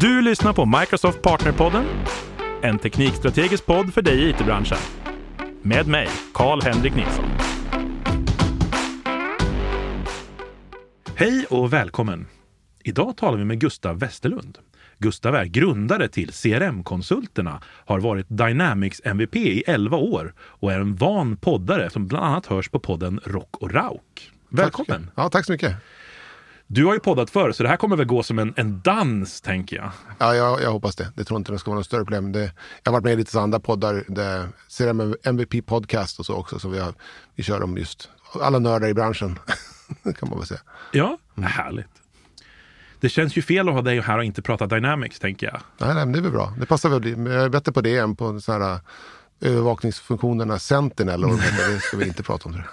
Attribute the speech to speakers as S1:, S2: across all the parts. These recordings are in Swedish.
S1: Du lyssnar på Microsoft Partnerpodden, en teknikstrategisk podd för dig i it-branschen. Med mig, Karl-Henrik Nilsson. Hej och välkommen! Idag talar vi med Gustav Westerlund. Gustav är grundare till CRM-konsulterna, har varit Dynamics MVP i 11 år och är en van poddare som bland annat hörs på podden Rock och Rauk. Välkommen!
S2: Tack ja, tack så mycket.
S1: Du har ju poddat förr, så det här kommer väl gå som en, en dans, tänker jag.
S2: Ja, jag, jag hoppas det. Det tror inte det ska vara något större problem. Det, jag har varit med i lite andra poddar, det, CRM MVP Podcast och så också, så vi, har, vi kör om just alla nördar i branschen, kan man väl säga.
S1: Ja, mm. härligt. Det känns ju fel att ha dig här och inte prata Dynamics, tänker jag.
S2: Nej, nej men det är väl bra. Det passar väl. Jag är bättre på det än på sådana här övervakningsfunktionerna Sentinel. Och det ska vi inte prata om. Det.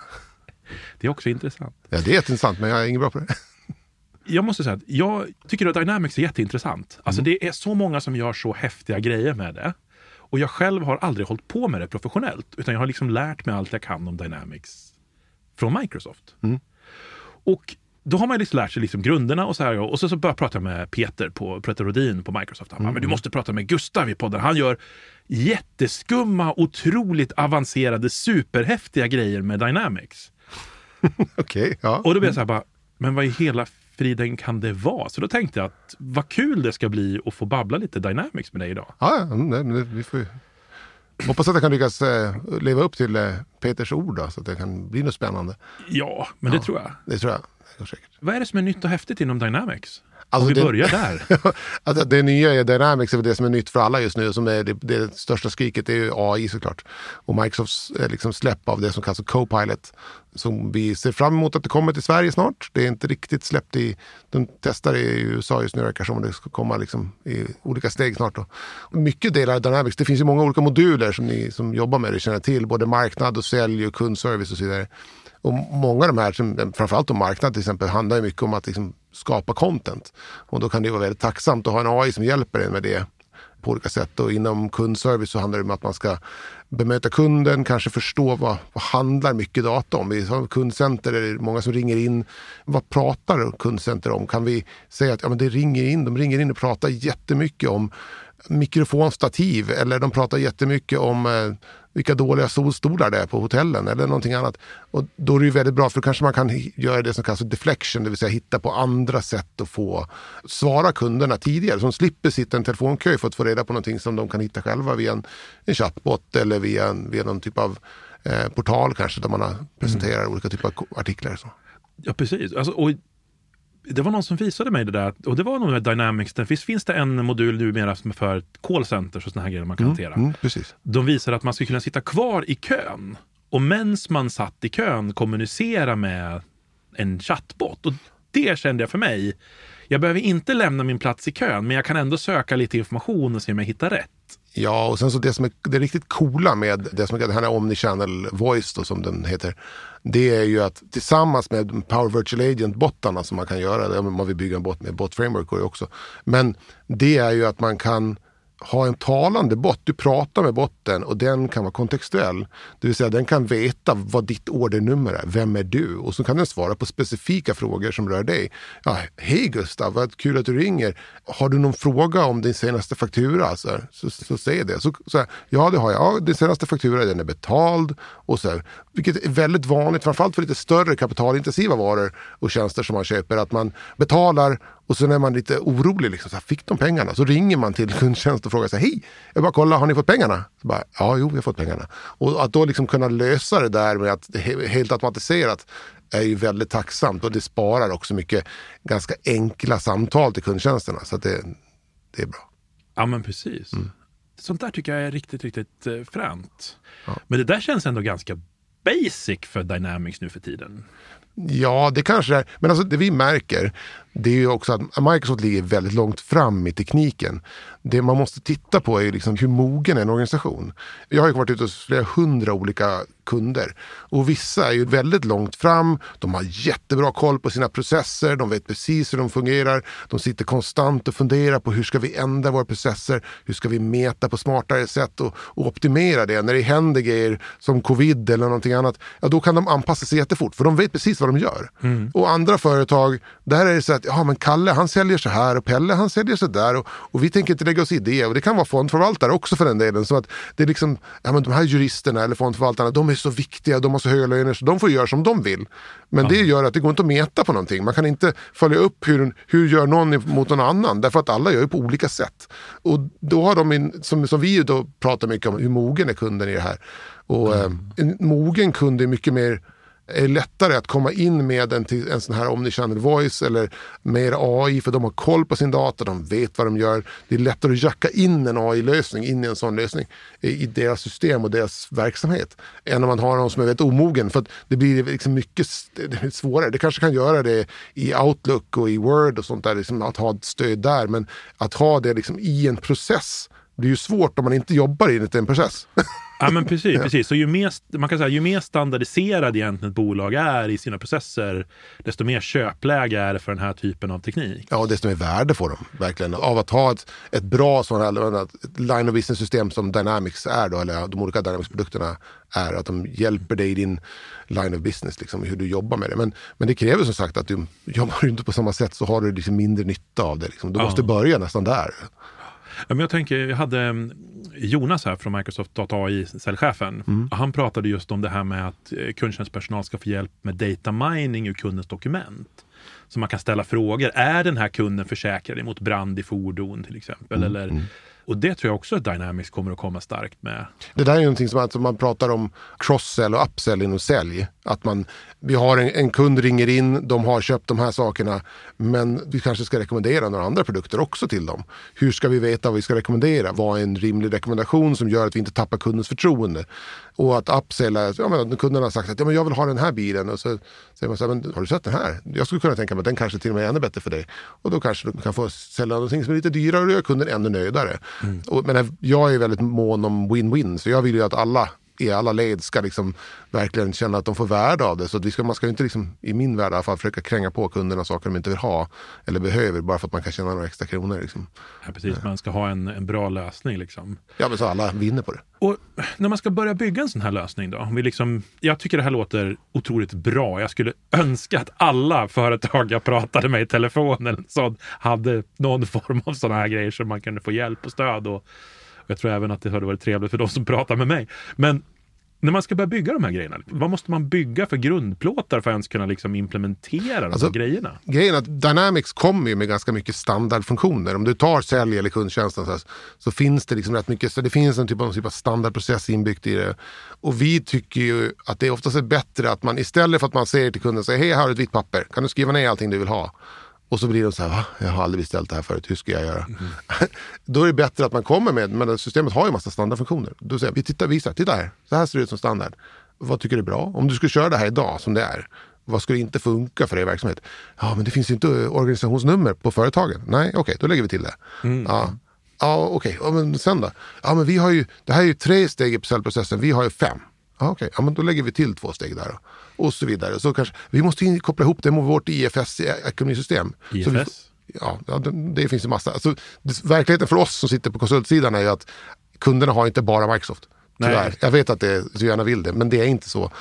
S1: det är också intressant.
S2: Ja, det är jätteintressant, men jag är ingen bra på det
S1: jag måste säga att jag tycker att Dynamics är jätteintressant. Alltså mm. det är så många som gör så häftiga grejer med det. Och jag själv har aldrig hållit på med det professionellt, utan jag har liksom lärt mig allt jag kan om Dynamics från Microsoft. Mm. Och då har man liksom lärt sig liksom grunderna och så här. Och så, så börjar jag prata med Peter, på, Peter Rodin på Microsoft. Han bara, mm. men du måste prata med Gustav i podden. Han gör jätteskumma, otroligt avancerade, superhäftiga grejer med Dynamics.
S2: Okej, okay, ja.
S1: Och då blir jag så här bara, men vad i hela friden kan det vara? Så då tänkte jag att vad kul det ska bli att få babbla lite Dynamics med dig idag.
S2: Ja, nej, vi får Hoppas att jag kan lyckas eh, leva upp till eh, Peters ord då, så att det kan bli något spännande.
S1: Ja, men ja, det tror jag.
S2: Det tror jag. Det säkert.
S1: Vad är det som är nytt och häftigt inom Dynamics? Alltså Om vi det, börjar där.
S2: alltså det nya i Dynamics är det som är nytt för alla just nu. Som är det, det största skriket är ju AI såklart. Och Microsofts liksom släpp av det som kallas Copilot. Som vi ser fram emot att det kommer till Sverige snart. Det är inte riktigt släppt i... De testar i USA just nu, verkar som det ska komma liksom i olika steg snart. Då. mycket delar av Dynamics, det finns ju många olika moduler som ni som jobbar med det känner till. Både marknad och sälj och kundservice och så vidare. Och många av de här, framförallt om marknad till exempel, handlar ju mycket om att liksom skapa content. Och då kan det vara väldigt tacksamt att ha en AI som hjälper en med det på olika sätt. Och inom kundservice så handlar det om att man ska bemöta kunden, kanske förstå vad, vad handlar mycket data om. I kundcenter är det många som ringer in. Vad pratar kundcenter om? Kan vi säga att ja, men det ringer in, de ringer in och pratar jättemycket om mikrofonstativ eller de pratar jättemycket om eh, vilka dåliga solstolar det är på hotellen eller någonting annat. Och då är det ju väldigt bra för då kanske man kan göra det som kallas deflection, det vill säga hitta på andra sätt att få svara kunderna tidigare. Så de slipper sitta i en telefonkö för att få reda på någonting som de kan hitta själva via en, en chatbot eller via, en, via någon typ av eh, portal kanske där man presenterar mm. olika typer av artiklar. Så.
S1: Ja, precis. Alltså, och det var någon som visade mig det där, och det var nog med Dynamics. Det finns, finns det en modul numera som är för callcenters och sådana här grejer man kan mm, hantera.
S2: Mm, precis.
S1: De visar att man ska kunna sitta kvar i kön och mens man satt i kön kommunicera med en chatbot. Och det kände jag för mig. Jag behöver inte lämna min plats i kön, men jag kan ändå söka lite information och se om jag hittar rätt.
S2: Ja, och sen så det som är det riktigt coola med det som den här Omnichannel Voice då, som den heter. Det är ju att tillsammans med Power Virtual Agent-bottarna som man kan göra, man vill bygga en bot med Bot Framework går det också. Men det är ju att man kan ha en talande bot. Du pratar med botten och den kan vara kontextuell. Det vill säga den kan veta vad ditt ordernummer är. Vem är du? Och så kan den svara på specifika frågor som rör dig. Ja, Hej Gustav, vad kul att du ringer. Har du någon fråga om din senaste faktura? Så, så, så säg det. Så, så här, ja, det har jag. Ja, din senaste faktura den är betald. Och så här, vilket är väldigt vanligt, framförallt för lite större kapitalintensiva varor och tjänster som man köper. Att man betalar och sen är man lite orolig. Liksom, så här, fick de pengarna? Så ringer man till kundtjänst och frågar så här, hej, jag bara kolla, har ni fått pengarna? Så bara, ja, jo, vi har fått pengarna. Och att då liksom kunna lösa det där med att helt automatiserat är ju väldigt tacksamt och det sparar också mycket ganska enkla samtal till kundtjänsterna. Så det, det är bra.
S1: Ja, men precis. Mm. Sånt där tycker jag är riktigt, riktigt eh, fränt. Ja. Men det där känns ändå ganska basic för Dynamics nu för tiden.
S2: Ja, det kanske det är. Men alltså det vi märker, det är ju också att Microsoft ligger väldigt långt fram i tekniken. Det man måste titta på är liksom hur mogen är en organisation. Jag har ju varit ute hos flera hundra olika kunder och vissa är ju väldigt långt fram. De har jättebra koll på sina processer. De vet precis hur de fungerar. De sitter konstant och funderar på hur ska vi ändra våra processer? Hur ska vi mäta på smartare sätt och, och optimera det? När det händer grejer som covid eller någonting annat, ja då kan de anpassa sig jättefort för de vet precis vad de gör. Mm. Och andra företag, där är det så att ja, men Kalle han säljer så här och Pelle han säljer så där och, och vi tänker inte lägga oss i det. Och det kan vara fondförvaltare också för den delen. Så att det är liksom, ja, men de här juristerna eller fondförvaltarna de är så viktiga, de har så höga löner så de får göra som de vill. Men det gör att det går inte att meta på någonting. Man kan inte följa upp hur, hur gör någon mot någon annan. Därför att alla gör ju på olika sätt. Och då har de, in, som, som vi då pratar mycket om, hur mogen är kunden i det här. Och mm. eh, en mogen kund är mycket mer är lättare att komma in med en, till, en sån här omnichannel voice eller mer AI för de har koll på sin data, de vet vad de gör. Det är lättare att jacka in en AI-lösning in i en sån lösning i deras system och deras verksamhet än om man har någon som är väldigt omogen. För det blir liksom mycket svårare. Det kanske kan göra det i Outlook och i Word och sånt där, liksom att ha ett stöd där. Men att ha det liksom i en process blir ju svårt om man inte jobbar enligt en process.
S1: Ja men precis, precis. Så ju mer, man kan säga, ju mer standardiserad egentligen ett bolag är i sina processer, desto mer köpläge är det för den här typen av teknik.
S2: Ja, och desto mer värde får de verkligen av att ha ett, ett bra sån här, line of business system som Dynamics är då, eller de olika Dynamics-produkterna är, att de hjälper dig i din line of business, liksom, hur du jobbar med det. Men, men det kräver som sagt att du jobbar du inte på samma sätt så har du liksom mindre nytta av det. Liksom. Du ja. måste börja nästan där.
S1: Men jag tänker, jag hade mm, Jonas här från Microsoft Data AI, säljchefen. Mm. Han pratade just om det här med att eh, kundtjänstpersonal ska få hjälp med data mining ur kundens dokument. Så man kan ställa frågor. Är den här kunden försäkrad emot brand i fordon till exempel? Mm. Eller mm. Och det tror jag också att Dynamics kommer att komma starkt med.
S2: Det där är någonting som alltså man pratar om cross-sell och upsell inom sälj. Att man, vi har en, en, kund ringer in, de har köpt de här sakerna, men vi kanske ska rekommendera några andra produkter också till dem. Hur ska vi veta vad vi ska rekommendera? Vad är en rimlig rekommendation som gör att vi inte tappar kundens förtroende? Och att upsella, ja, men kunden har sagt att ja, men jag vill ha den här bilen och så säger man så här, men har du sett den här? Jag skulle kunna tänka mig att den kanske till och med är ännu bättre för dig. Och då kanske du kan få sälja någonting som är lite dyrare och gör kunden ännu nöjdare. Mm. Och, men jag är väldigt mån om win-win, så jag vill ju att alla i alla led ska liksom verkligen känna att de får värde av det. Så vi ska, man ska inte, liksom, i min värld i alla fall, försöka kränga på kunderna saker de inte vill ha eller behöver bara för att man kan tjäna några extra kronor. Liksom.
S1: Ja, precis, man ska ha en, en bra lösning. Liksom.
S2: Ja, men så alla vinner på det.
S1: Och när man ska börja bygga en sån här lösning då? Vi liksom, jag tycker det här låter otroligt bra. Jag skulle önska att alla företag jag pratade med i telefon eller så hade någon form av sådana här grejer så man kunde få hjälp och stöd. Och, jag tror även att det hade varit trevligt för de som pratar med mig. Men när man ska börja bygga de här grejerna, vad måste man bygga för grundplåtar för att ens kunna liksom implementera de alltså, här grejerna?
S2: Grejen är att Dynamics kommer ju med ganska mycket standardfunktioner. Om du tar sälj eller kundtjänsten så, så, finns det liksom rätt mycket, så det finns en typ av, typ av standardprocess inbyggt i det. Och vi tycker ju att det oftast är bättre att man istället för att man säger till kunden, säger hej här har du ett vitt papper, kan du skriva ner allting du vill ha? Och så blir de så här, va? Jag har aldrig beställt det här förut, hur ska jag göra? Mm. Då är det bättre att man kommer med, men systemet har ju massa standardfunktioner. Då säger vi, titta, visa, titta här, så här ser det ut som standard. Vad tycker du är bra? Om du skulle köra det här idag som det är, vad skulle inte funka för er verksamhet? Ja, men det finns ju inte organisationsnummer på företagen. Nej, okej, okay, då lägger vi till det. Mm. Ja. Ja, okej, okay. men sen då? Ja, men vi har ju, det här är ju tre steg i säljprocessen, vi har ju fem. Okej, okay. ja, men då lägger vi till två steg där. Och så vidare. Så kanske, vi måste koppla ihop det med vårt IFS-ekonomisystem.
S1: IFS?
S2: ja, det, det, finns ju massa. Alltså, det, verkligheten för oss som sitter på konsultsidan är ju att kunderna har inte bara Microsoft. Tyvärr. Jag vet att det så gärna vill det, men det är inte så.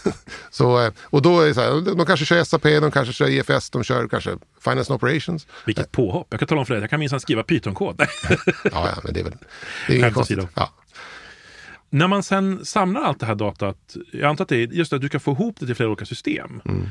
S2: så eh, och då är det så här, de kanske kör SAP, de kanske kör IFS, de kör kanske Finance and Operations.
S1: Vilket påhopp. Jag kan tala om för dig, jag kan minsann skriva Python-kod. ja,
S2: ja, men det är väl... Det är inget konstigt. Ja.
S1: När man sen samlar allt det här datat, jag antar att det är just att du kan få ihop det till flera olika system. Mm.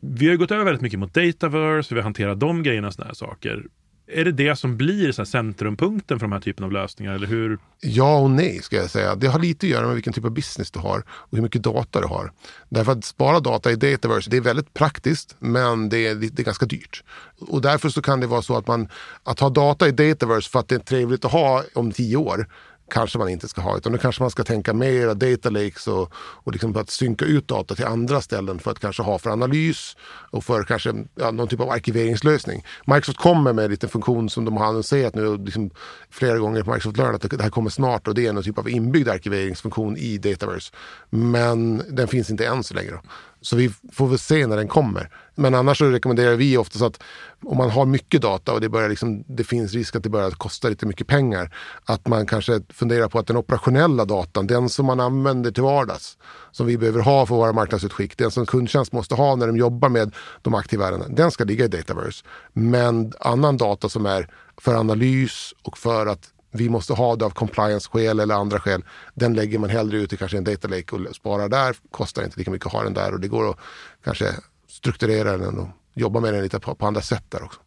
S1: Vi har ju gått över väldigt mycket mot Dataverse, vi har hanterat de grejerna och sådana här saker. Är det det som blir så centrumpunkten för de här typen av lösningar? Eller hur?
S2: Ja och nej ska jag säga. Det har lite att göra med vilken typ av business du har och hur mycket data du har. Därför att spara data i Dataverse, det är väldigt praktiskt men det är, det är ganska dyrt. Och därför så kan det vara så att man, att ha data i Dataverse för att det är trevligt att ha om tio år kanske man inte ska ha. Utan då kanske man ska tänka mer data lakes och, och liksom att synka ut data till andra ställen för att kanske ha för analys och för kanske ja, någon typ av arkiveringslösning. Microsoft kommer med en liten funktion som de har annonserat nu liksom flera gånger på Microsoft Learn att det här kommer snart och det är någon typ av inbyggd arkiveringsfunktion i Dataverse. Men den finns inte än så länge. Då. Så vi får väl se när den kommer. Men annars så rekommenderar vi oftast att om man har mycket data och det, börjar liksom, det finns risk att det börjar kosta lite mycket pengar. Att man kanske funderar på att den operationella datan, den som man använder till vardags, som vi behöver ha för våra marknadsutskick, den som kundtjänst måste ha när de jobbar med de aktiva ärendena, den ska ligga i Dataverse. Men annan data som är för analys och för att vi måste ha det av compliance-skäl eller andra skäl. Den lägger man hellre ut i kanske en data lake och sparar där. Kostar inte lika mycket att ha den där och det går att kanske strukturera den och jobba med den lite på, på andra sätt där också.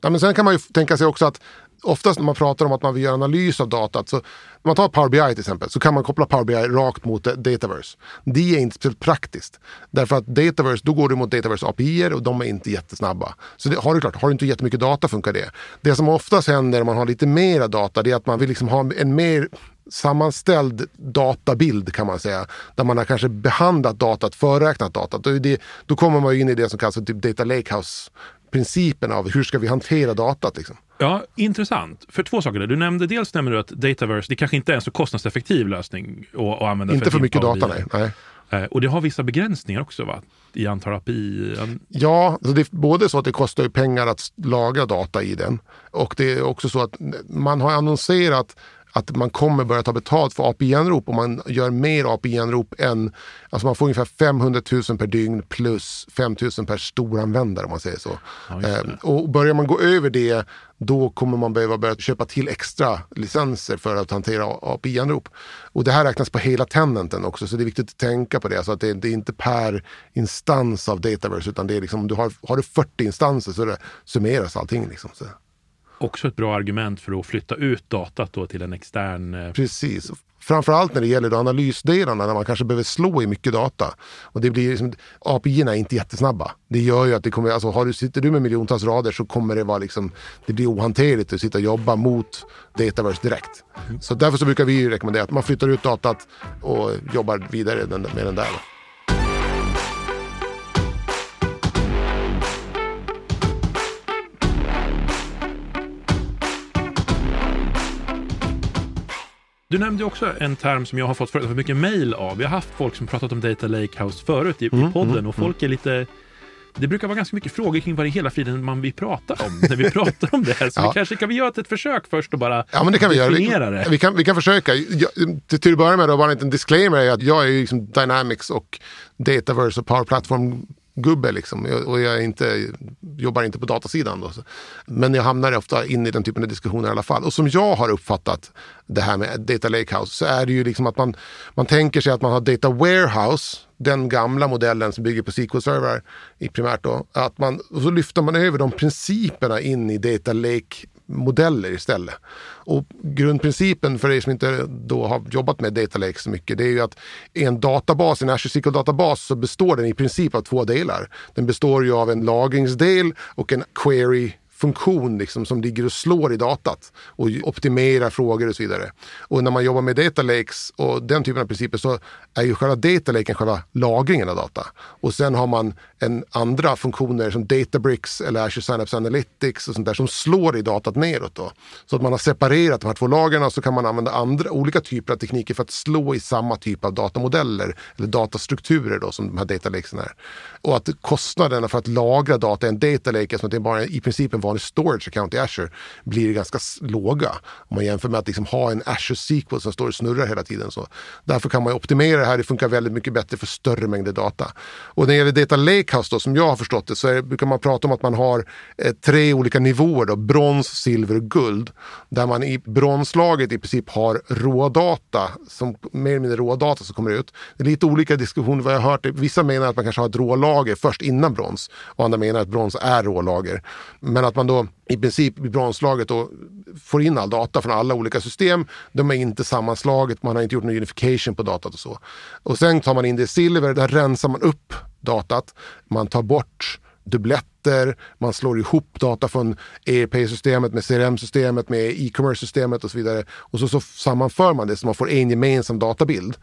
S2: Ja, men sen kan man ju tänka sig också att oftast när man pratar om att man vill göra analys av datat, så om man tar Power BI till exempel, så kan man koppla Power BI rakt mot Dataverse. Det är inte speciellt praktiskt. Därför att Dataverse, då går du mot Dataverse API och de är inte jättesnabba. Så det, har du klart, har du inte jättemycket data funkar det. Det som oftast händer när man har lite mera data, det är att man vill liksom ha en mer sammanställd databild kan man säga. Där man har kanske behandlat datat, förräknat datat. Då, det, då kommer man in i det som kallas för typ data lakehouse principen av hur ska vi hantera datat. Liksom.
S1: Ja, intressant. För två saker. Du nämnde dels nämnde du att Dataverse, det kanske inte är en så kostnadseffektiv lösning att, att använda.
S2: Inte för, för mycket data, nej. nej.
S1: Eh, och det har vissa begränsningar också va? I antal API?
S2: Ja, så det är både så att det kostar pengar att lagra data i den. Och det är också så att man har annonserat att man kommer börja ta betalt för API-anrop och man gör mer API-anrop än, alltså man får ungefär 500 000 per dygn plus 5 000 per storanvändare om man säger så. Ja, eh, och börjar man gå över det då kommer man behöva börja köpa till extra licenser för att hantera API-anrop. Och det här räknas på hela tenanten också, så det är viktigt att tänka på det. Så att det, det är inte per instans av Dataverse, utan det är liksom, du har, har du 40 instanser så det summeras allting. Liksom. Så
S1: också ett bra argument för att flytta ut datat då till en extern... Eh,
S2: Precis. Framförallt när det gäller analysdelarna när man kanske behöver slå i mycket data. Och det blir liksom, API är inte jättesnabba. Det gör ju att det kommer, alltså har du, sitter du med miljontals rader så kommer det vara liksom, det blir ohanterligt att sitta och jobba mot Dataverse direkt. Mm. Så därför så brukar vi rekommendera att man flyttar ut datat och jobbar vidare med den där.
S1: Du nämnde också en term som jag har fått för mycket mail av. Vi har haft folk som pratat om Data Lakehouse förut i, mm, i podden mm, och folk är lite det brukar vara ganska mycket frågor kring vad det hela friden man vill prata om när vi pratar om det. Så ja. vi kanske kan vi göra ett försök först och bara
S2: ja, men det kan vi definiera
S1: göra.
S2: Vi, vi, kan, vi kan försöka. Jag, till, till att börja med, då, bara en liten disclaimer, är att jag är liksom Dynamics och Dataverse och Power Platform gubbe liksom. Och jag inte, jobbar inte på datasidan. Då. Men jag hamnar ofta in i den typen av diskussioner i alla fall. Och som jag har uppfattat det här med Data Lakehouse så är det ju liksom att man, man tänker sig att man har Data Warehouse, den gamla modellen som bygger på SQL-servrar i primärt då. Att man, och så lyfter man över de principerna in i Data Lake modeller istället. Och grundprincipen för er som inte då har jobbat med data lake så mycket, det är ju att en databas, en Azure SQL-databas, så består den i princip av två delar. Den består ju av en lagringsdel och en query funktion liksom, som ligger och slår i datat och optimerar frågor och så vidare. Och när man jobbar med data lakes och den typen av principer så är ju själva data laken själva lagringen av data. Och sen har man en andra funktioner som Databricks eller Azure Synapse Analytics och sånt där som slår i datat neråt. Då. Så att man har separerat de här två lagren och så kan man använda andra, olika typer av tekniker för att slå i samma typ av datamodeller eller datastrukturer då, som de här data lakesen är. Och att kostnaderna för att lagra data i en data lake, som att det är bara i princip en vanlig storage account i Azure, blir ganska låga. Om man jämför med att liksom ha en Azure SQL som står och snurrar hela tiden. Så därför kan man optimera det här. Det funkar väldigt mycket bättre för större mängder data. Och när det gäller Data Lakehouse då, som jag har förstått det, så är, brukar man prata om att man har eh, tre olika nivåer. Då, brons, silver och guld. Där man i bronslaget i princip har rådata, som, mer eller mindre rådata som kommer ut. Det är lite olika diskussioner vad jag har hört. Vissa menar att man kanske har ett rålager först innan brons. Och andra menar att brons är rålager. Men att man då i princip i bronslaget då får in all data från alla olika system. De är inte sammanslaget, man har inte gjort någon unification på datat och så. Och sen tar man in det i silver, där rensar man upp datat. Man tar bort dubbletter, man slår ihop data från ERP-systemet med CRM-systemet, med e-commerce-systemet och så vidare. Och så, så sammanför man det så man får en gemensam databild.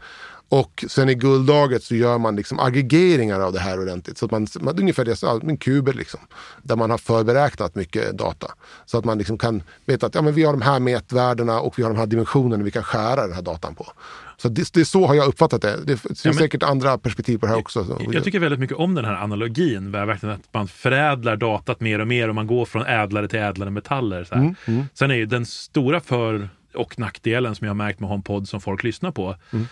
S2: Och sen i gulddaget så gör man liksom aggregeringar av det här ordentligt. Så att man, man ungefär det, ja, en kuber liksom. Där man har förberäknat mycket data. Så att man liksom kan veta att ja, men vi har de här mätvärdena och vi har de här dimensionerna vi kan skära den här datan på. Så det, det är så har jag uppfattat det. Det finns ja, säkert andra perspektiv på det här också. Så.
S1: Jag tycker väldigt mycket om den här analogin. Verkligen att man förädlar datat mer och mer och man går från ädlare till ädlare metaller. Så mm, mm. Sen är ju den stora för och nackdelen som jag har märkt med HomePod som folk lyssnar på, mm.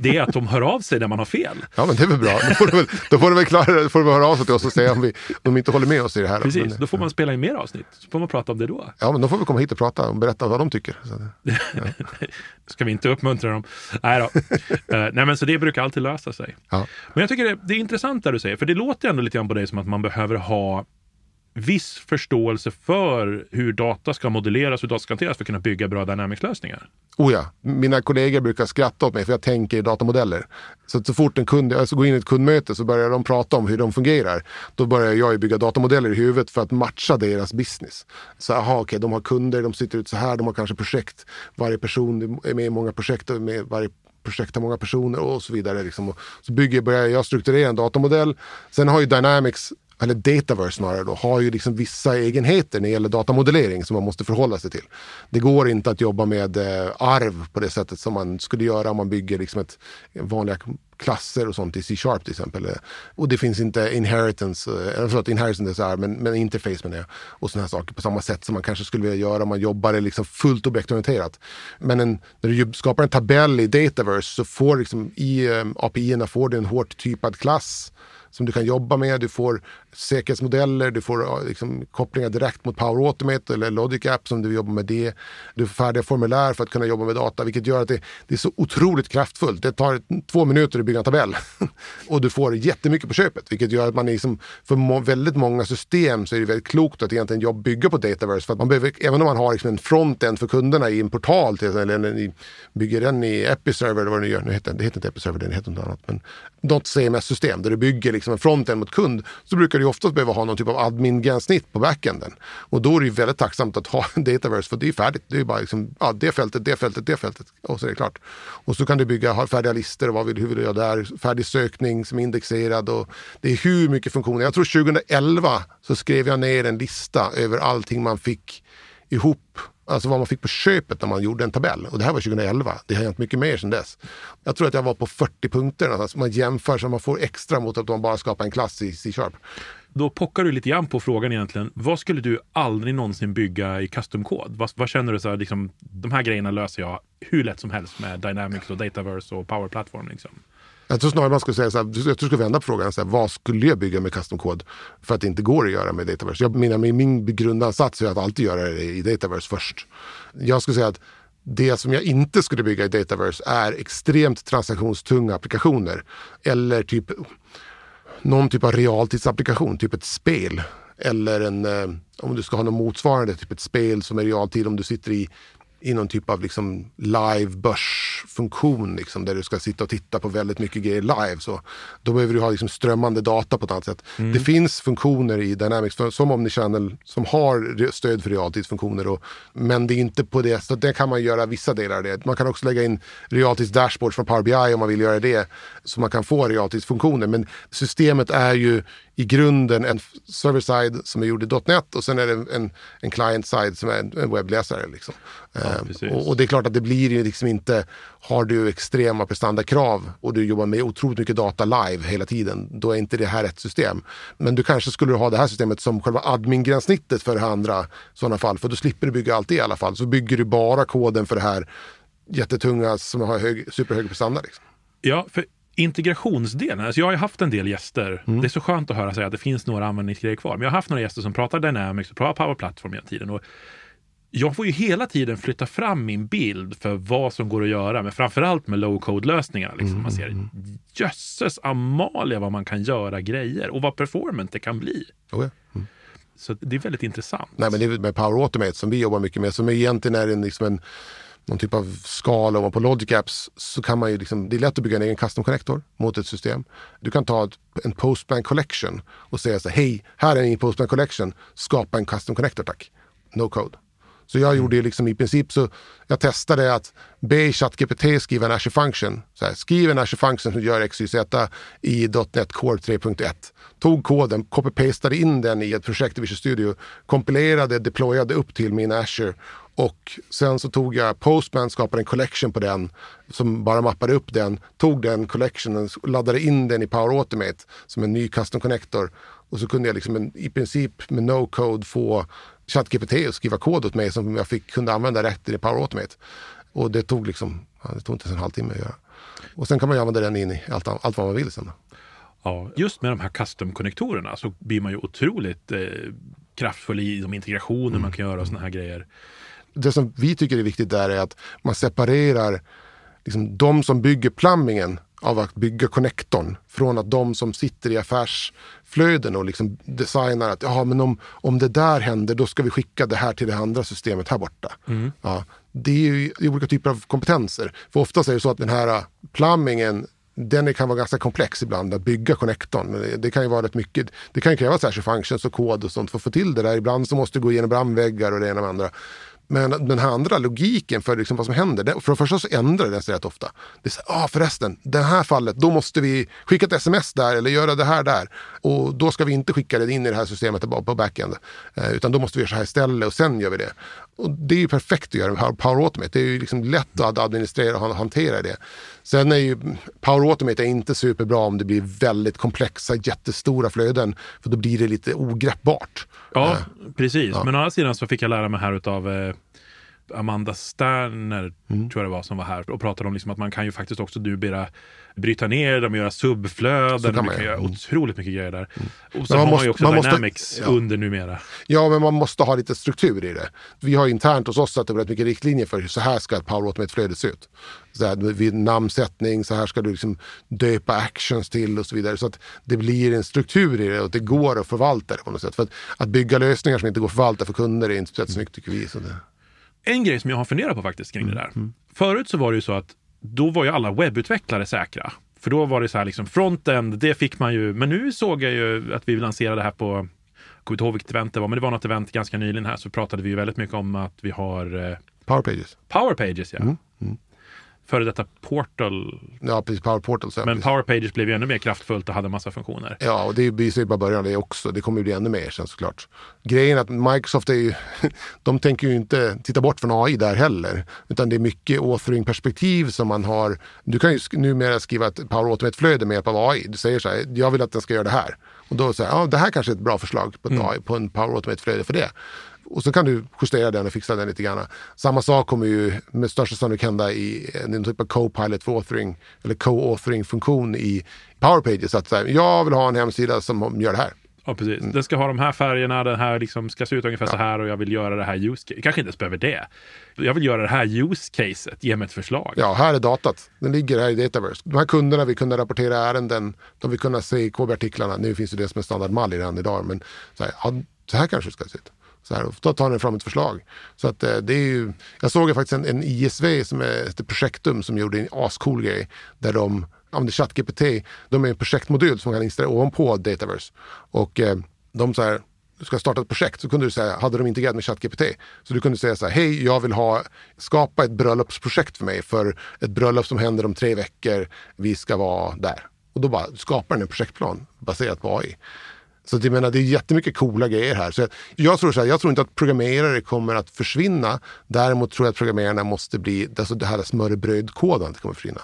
S1: det är att de hör av sig när man har fel.
S2: Ja, men det är väl bra. Då får du väl, då får du väl, klara, då får väl höra av sig till oss och säga om vi, de inte håller med oss i det här.
S1: Precis, men, då får man spela in mer avsnitt. Så får man prata om det då.
S2: Ja, men då får vi komma hit och prata och berätta vad de tycker. Så, ja.
S1: Ska vi inte uppmuntra dem? Nej då. uh, nej, men så det brukar alltid lösa sig. Ja. Men jag tycker det, det är intressant det du säger, för det låter ändå lite grann på dig som att man behöver ha viss förståelse för hur data ska modelleras och data ska hanteras för att kunna bygga bra Dynamics-lösningar.
S2: Oh ja, mina kollegor brukar skratta åt mig för jag tänker i datamodeller. Så, så fort en kund, alltså går in i ett kundmöte så börjar de prata om hur de fungerar. Då börjar jag bygga datamodeller i huvudet för att matcha deras business. Så aha, okay, de har kunder, de sitter ut så här, de har kanske projekt. Varje person är med i många projekt, med varje projekt har många personer och så vidare. Liksom. Och så bygger, börjar jag strukturera en datamodell. Sen har ju Dynamics eller Dataverse snarare då, har ju liksom vissa egenheter när det gäller datamodellering som man måste förhålla sig till. Det går inte att jobba med eh, arv på det sättet som man skulle göra om man bygger liksom ett vanliga klasser och sånt i C-sharp till exempel. Eh, och det finns inte inheritance, eller förlåt inheritance är men, men interface menar jag. Och sådana här saker på samma sätt som man kanske skulle vilja göra om man jobbade liksom fullt objektorienterat. Men en, när du skapar en tabell i Dataverse så får liksom i um, eh, API-erna får du en hårt typad klass som du kan jobba med. Du får säkerhetsmodeller, du får liksom, kopplingar direkt mot Power Automate eller Logic App som du jobbar med det. Du får färdiga formulär för att kunna jobba med data, vilket gör att det, det är så otroligt kraftfullt. Det tar två minuter att bygga en tabell och du får jättemycket på köpet, vilket gör att man liksom, för må, väldigt många system så är det väldigt klokt att egentligen bygga på Dataverse. För att man behöver, även om man har liksom en frontend för kunderna i en portal, till, eller en, bygger den i Episerver eller vad det nu gör. Nu heter, det heter inte Episerver, det heter något annat. Men något CMS-system där du bygger liksom en frontend mot kund så brukar du oftast behöva ha någon typ av admin-gränssnitt på backenden. Och då är det ju väldigt tacksamt att ha en dataverse för det är färdigt. Det är bara liksom, ja, det fältet, det fältet, det fältet och så är det klart. Och så kan du bygga ha färdiga listor och vad vill, hur vill du göra där? Färdig sökning som är indexerad och det är hur mycket funktioner. Jag tror 2011 så skrev jag ner en lista över allting man fick ihop Alltså vad man fick på köpet när man gjorde en tabell. Och det här var 2011. Det har hänt mycket mer sedan dess. Jag tror att jag var på 40 punkter. Alltså man jämför så man får extra mot att man bara skapar en klass i C-sharp.
S1: Då pockar du lite grann på frågan egentligen. Vad skulle du aldrig någonsin bygga i custom-kod? Vad, vad, känner du så här, liksom, de här grejerna löser jag hur lätt som helst med Dynamics och Dataverse och Power Platform. Liksom.
S2: Jag tror snarare man skulle säga så här, jag tror jag ska vända på frågan. Så här, vad skulle jag bygga med custom-kod för att det inte går att göra med Dataverse? Jag menar, min grundansats är att alltid göra det i Dataverse först. Jag skulle säga att det som jag inte skulle bygga i Dataverse är extremt transaktionstunga applikationer. Eller typ någon typ av realtidsapplikation, typ ett spel. Eller en, eh, om du ska ha något motsvarande, typ ett spel som är realtid om du sitter i i någon typ av liksom live börsfunktion liksom, där du ska sitta och titta på väldigt mycket grejer live. Så då behöver du ha liksom strömmande data på ett annat sätt. Mm. Det finns funktioner i Dynamics som Omnichannel som har stöd för realtidsfunktioner. Och, men det är inte på det så det kan man göra vissa delar av det. Man kan också lägga in realtids dashboards från Power BI om man vill göra det. Så man kan få realtidsfunktioner. Men systemet är ju i grunden en server-side som är gjord i .NET och sen är det en, en client-side som är en, webbläsare. Liksom. Ja, eh, och, och, det är klart att det blir ju liksom inte, har du extrema prestandakrav och du jobbar med otroligt mycket data live hela tiden, då är inte det här ett system. Men du kanske skulle ha det här systemet som själva admin-gränssnittet för det andra sådana fall, för då slipper du bygga allt det i alla fall. Så bygger du bara koden för det här jättetunga som har hög, superhög prestanda. Liksom.
S1: Ja, för integrationsdelen, alltså jag har ju haft en del gäster. Mm. Det är så skönt att höra säga att det finns några användningsgrejer kvar. Men jag har haft några gäster som pratar Dynamics och pratar Power Platform hela tiden. Och jag får ju hela tiden flytta fram min bild för vad som går att göra, men framförallt med low code-lösningarna. Liksom. Man ser mm. jösses Amalia vad man kan göra grejer och vad performant det kan bli.
S2: Oh ja. mm.
S1: Så det är väldigt intressant.
S2: Nej, men det är med Power Automate som vi jobbar mycket med, som egentligen är en, liksom en någon typ av skala ovanpå Logic Apps så kan man ju liksom, det är lätt att bygga en egen custom connector mot ett system. Du kan ta en Postman collection och säga så hej, här är en Postman collection, skapa en custom connector tack. No code. Så jag gjorde ju liksom i princip så, jag testade att be ChatGPT skriva en Azure Function. Så här, skriv en Azure Function som gör XYZ i .NET Core 3.1. Tog koden, copy-pastade in den i ett projekt i Visual Studio, kompilerade, deployade upp till min Azure och sen så tog jag Postman, skapade en collection på den som bara mappade upp den, tog den collectionen, laddade in den i Power Automate som en ny custom connector och så kunde jag liksom en, i princip med no code få ChatGPT att skriva kod åt mig som jag fick, kunde använda rätt i Power Automate. Och det tog liksom, det tog inte ens en halvtimme att göra. Och sen kan man ju använda den in i allt, allt vad man vill sen.
S1: Ja, just med de här custom-konnektorerna så blir man ju otroligt eh, kraftfull i de integrationer mm. man kan göra och såna här grejer.
S2: Det som vi tycker är viktigt där är att man separerar liksom, de som bygger plumbingen av att bygga connectorn från att de som sitter i affärsflöden och liksom designar att ja, men om, om det där händer då ska vi skicka det här till det andra systemet här borta. Mm. Ja, det är ju det är olika typer av kompetenser. För oftast är det så att den här plumbingen den kan vara ganska komplex ibland att bygga connectorn. Det kan ju vara rätt mycket. Det kan krävas särskilt functions och kod och sånt för att få till det där. Ibland så måste du gå igenom brandväggar och det ena med andra. Men den här andra logiken för liksom vad som händer, det, för det första så ändrar den sig rätt ofta. Det är så ah, förresten, det här fallet, då måste vi skicka ett sms där eller göra det här där. Och då ska vi inte skicka det in i det här systemet på backend. Eh, utan då måste vi göra så här istället och sen gör vi det. Och det är ju perfekt att göra med Power Automate. Det är ju liksom lätt att administrera och hantera det. Sen är ju Power Automate inte superbra om det blir väldigt komplexa, jättestora flöden. För då blir det lite ogreppbart.
S1: Ja, äh, precis. Ja. Men å andra sidan så fick jag lära mig här av eh, Amanda Sterner, mm. tror jag det var, som var här och pratade om liksom att man kan ju faktiskt också numera bryta ner dem och göra subflöden. Kan man, kan göra mm. otroligt mycket grejer där. Mm. Och så har måste, man ju också man Dynamics måste, ja. under numera.
S2: Ja, men man måste ha lite struktur i det. Vi har internt hos oss satt upp rätt mycket riktlinjer för hur så här ska ett Power Automate-flöde se ut. Så här, vid namnsättning, så här ska du liksom döpa actions till och så vidare. Så att det blir en struktur i det och det går att förvalta det på något sätt. För att, att bygga lösningar som inte går att förvalta för kunder är inte speciellt snyggt tycker vi. Så det...
S1: En grej som jag har funderat på faktiskt kring det där. Mm. Förut så var det ju så att då var ju alla webbutvecklare säkra. För då var det så här liksom frontend, det fick man ju. Men nu såg jag ju att vi lanserade det här på, jag kommer inte ihåg vilket event det var, men det var något event ganska nyligen här så pratade vi ju väldigt mycket om att vi har
S2: eh, Power Pages.
S1: Power Pages, ja. Mm. Mm före detta Portal.
S2: Ja, precis. Power Portal.
S1: Så men Power Pages blev ju ännu mer kraftfullt och hade massa funktioner.
S2: Ja, och det visar ju bara början det också. Det kommer ju bli ännu mer sen såklart. Grejen är att Microsoft är ju, de tänker ju inte titta bort från AI där heller. Utan det är mycket authoring-perspektiv som man har. Du kan ju numera skriva ett Power Automate-flöde med hjälp av AI. Du säger så här, jag vill att den ska göra det här. Och då säger ja det här kanske är ett bra förslag på, ett mm. AI, på en Power Automate-flöde för det. Och så kan du justera den och fixa den lite grann. Samma sak kommer ju med största sannolikhet hända i en typ av co-pilot för authoring eller co-authoring funktion i Power Pages. Att här, jag vill ha en hemsida som gör det här.
S1: Ja, precis. Mm. Den ska ha de här färgerna, den här liksom ska se ut ungefär ja. så här och jag vill göra det här use case. kanske inte ens behöver det. Jag vill göra det här use caset, ge mig ett förslag.
S2: Ja, här är datat. Den ligger här i Dataverse. De här kunderna vill kunna rapportera ärenden, de vill kunna se KB-artiklarna. Nu finns det som en standardmall redan idag, men så här, ja, så här kanske det ska se ut. Så här, då tar den fram ett förslag. Så att, eh, det är ju, jag såg faktiskt en, en ISV som är ett projektum som gjorde en ascool grej. Där de använder ChatGPT. De är en projektmodul som man kan installera ovanpå Dataverse. Och eh, de så här, du ska starta ett projekt så kunde du säga, hade de integrerat med ChatGPT. Så du kunde säga så här, hej jag vill ha, skapa ett bröllopsprojekt för mig för ett bröllop som händer om tre veckor. Vi ska vara där. Och då bara skapar den en projektplan baserat på AI. Så det, menar, det är jättemycket coola grejer här. Så jag, jag, tror så här, jag tror inte att programmerare kommer att försvinna. Däremot tror jag att programmerarna måste bli, alltså det här smörrebrödkodandet kommer att försvinna.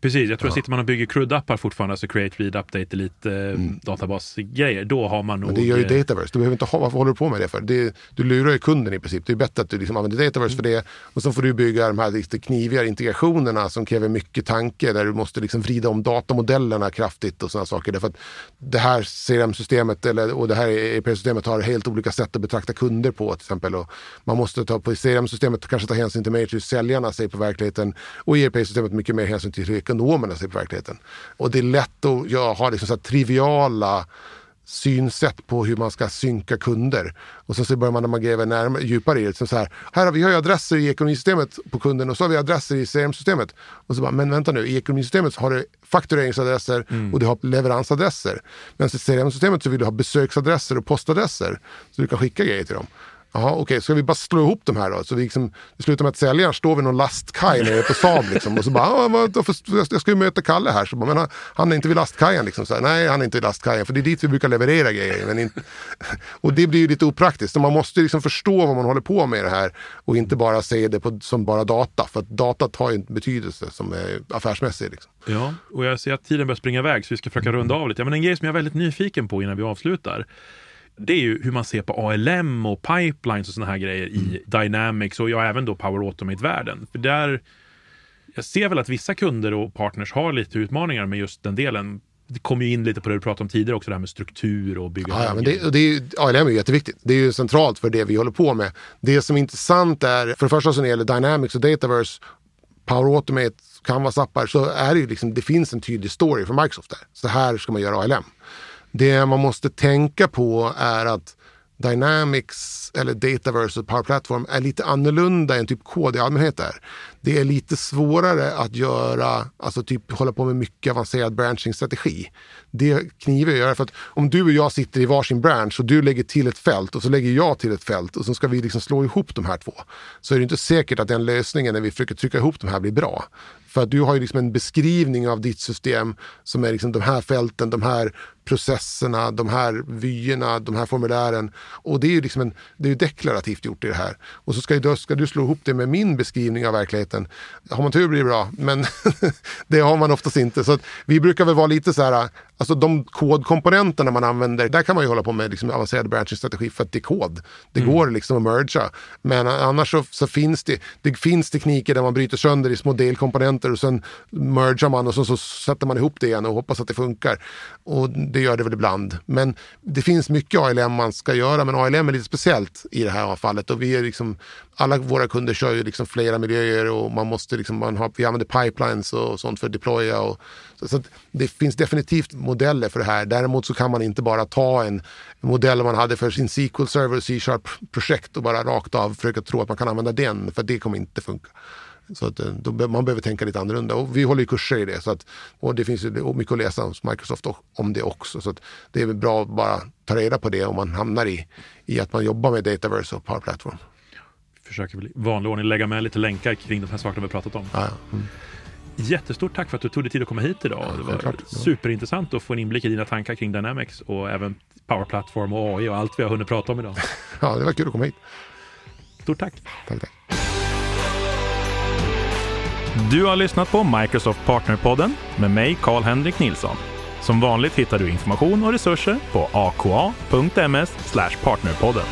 S1: Precis, jag tror ja. att sitter man och bygger CRUD-appar fortfarande, alltså create, read, update, delete, eh, mm. databasgrejer, då har man nog...
S2: Men det gör ju eh, Dataverse, du behöver inte ha, varför håller du på med det för? Det, du lurar ju kunden i princip. Det är bättre att du liksom använder Dataverse mm. för det och så får du bygga de här lite knivigare integrationerna som kräver mycket tanke där du måste liksom vrida om datamodellerna kraftigt och sådana saker. Därför att det här CRM-systemet eller, och det här ERP-systemet har helt olika sätt att betrakta kunder på till exempel. Och man måste ta på CRM-systemet kanske ta hänsyn till mer till hur säljarna ser på verkligheten och ERP-systemet mycket mer hänsyn till hur ekonomerna ser på verkligheten. Och det är lätt att ja, ha liksom så triviala synsätt på hur man ska synka kunder. Och så, så börjar man när man gräver närmare, djupare i det. Så här, här har vi har ju adresser i ekonomisystemet på kunden och så har vi adresser i CRM-systemet. Och så bara, men vänta nu, i ekonomisystemet har du faktureringsadresser mm. och du har leveransadresser. Men i CRM-systemet så vill du ha besöksadresser och postadresser. Så du kan skicka grejer till dem. Jaha, okej, okay. ska vi bara slå ihop de här då? Så vi liksom, det slutar med att säljaren står vid någon lastkaj nere på Saab liksom, och så bara, ah, vad, jag ska ju möta Kalle här. Så bara, men han, han är inte vid lastkajen liksom. Så här, Nej, han är inte vid lastkajen, för det är dit vi brukar leverera grejer. Men inte, och det blir ju lite opraktiskt. Så man måste liksom förstå vad man håller på med det här och inte bara se det på, som bara data. För att datat har ju en betydelse som är affärsmässig. Liksom.
S1: Ja, och jag ser att tiden börjar springa iväg så vi ska försöka runda av lite. Ja, Men en grej som jag är väldigt nyfiken på innan vi avslutar det är ju hur man ser på ALM och pipelines och sådana här grejer i mm. Dynamics och ja, även då Power Automate-världen. För där, jag ser väl att vissa kunder och partners har lite utmaningar med just den delen. Det kommer ju in lite på det du pratade om tidigare också, det här med struktur och bygga.
S2: Ja, ja men det, det är, ALM är ju jätteviktigt. Det är ju centralt för det vi håller på med. Det som är intressant är, för det första så när det gäller Dynamics och Dataverse, Power Automate, Canvas-appar, så är det ju liksom, det finns en tydlig story för Microsoft där. Så här ska man göra ALM. Det man måste tänka på är att Dynamics eller Dataverse och Power Platform är lite annorlunda än typ kod i allmänhet är. Det är lite svårare att göra, alltså typ hålla på med mycket avancerad branching-strategi. Det kniver att göra för att om du och jag sitter i varsin branch och du lägger till ett fält och så lägger jag till ett fält och så ska vi liksom slå ihop de här två. Så är det inte säkert att den lösningen när vi försöker trycka ihop de här blir bra. För att du har ju liksom en beskrivning av ditt system som är liksom de här fälten, de här processerna, de här vyerna, de här formulären. Och det är ju liksom en, det är deklarativt gjort i det här. Och så ska, du, ska du slå ihop det med min beskrivning av verkligheten. Har man tur blir det bra, men det har man oftast inte. Så vi brukar väl vara lite så här, alltså de kodkomponenterna man använder, där kan man ju hålla på med liksom avancerad branching-strategi för att det är kod. Det mm. går liksom att mergea. Men annars så, så, finns det, det finns tekniker där man bryter sönder i små delkomponenter och sen mergar man och så, så sätter man ihop det igen och hoppas att det funkar. Och det gör det väl ibland. Men det finns mycket ALM man ska göra, men ALM är lite speciellt i det här fallet. Och vi är liksom, alla våra kunder kör ju liksom flera miljöer och man måste liksom, man har, vi använder pipelines och sånt för att deploya. Och, så, så det finns definitivt modeller för det här. Däremot så kan man inte bara ta en modell man hade för sin SQL Server och C-sharp-projekt och bara rakt av försöka tro att man kan använda den, för det kommer inte funka. Så att, eh, då, man behöver tänka lite annorlunda. Och vi håller ju kurser i det. Så att, och det finns ju mycket att läsa hos Microsoft om det också. Så att det är bra att bara ta reda på det om man hamnar i, i att man jobbar med Dataverse och Power Platform.
S1: Vi försöker väl i vanlig ordning lägga med lite länkar kring de här sakerna vi pratat om.
S2: Ja, mm.
S1: Jättestort tack för att du tog dig tid att komma hit idag. Ja, det var klart. superintressant att få en inblick i dina tankar kring Dynamics och även Power Platform och AI och allt vi har hunnit prata om idag.
S2: Ja, det var kul att komma hit.
S1: Stort tack.
S2: Tack, tack.
S1: Du har lyssnat på Microsoft Partnerpodden med mig, Karl-Henrik Nilsson. Som vanligt hittar du information och resurser på aka.ms partnerpodden.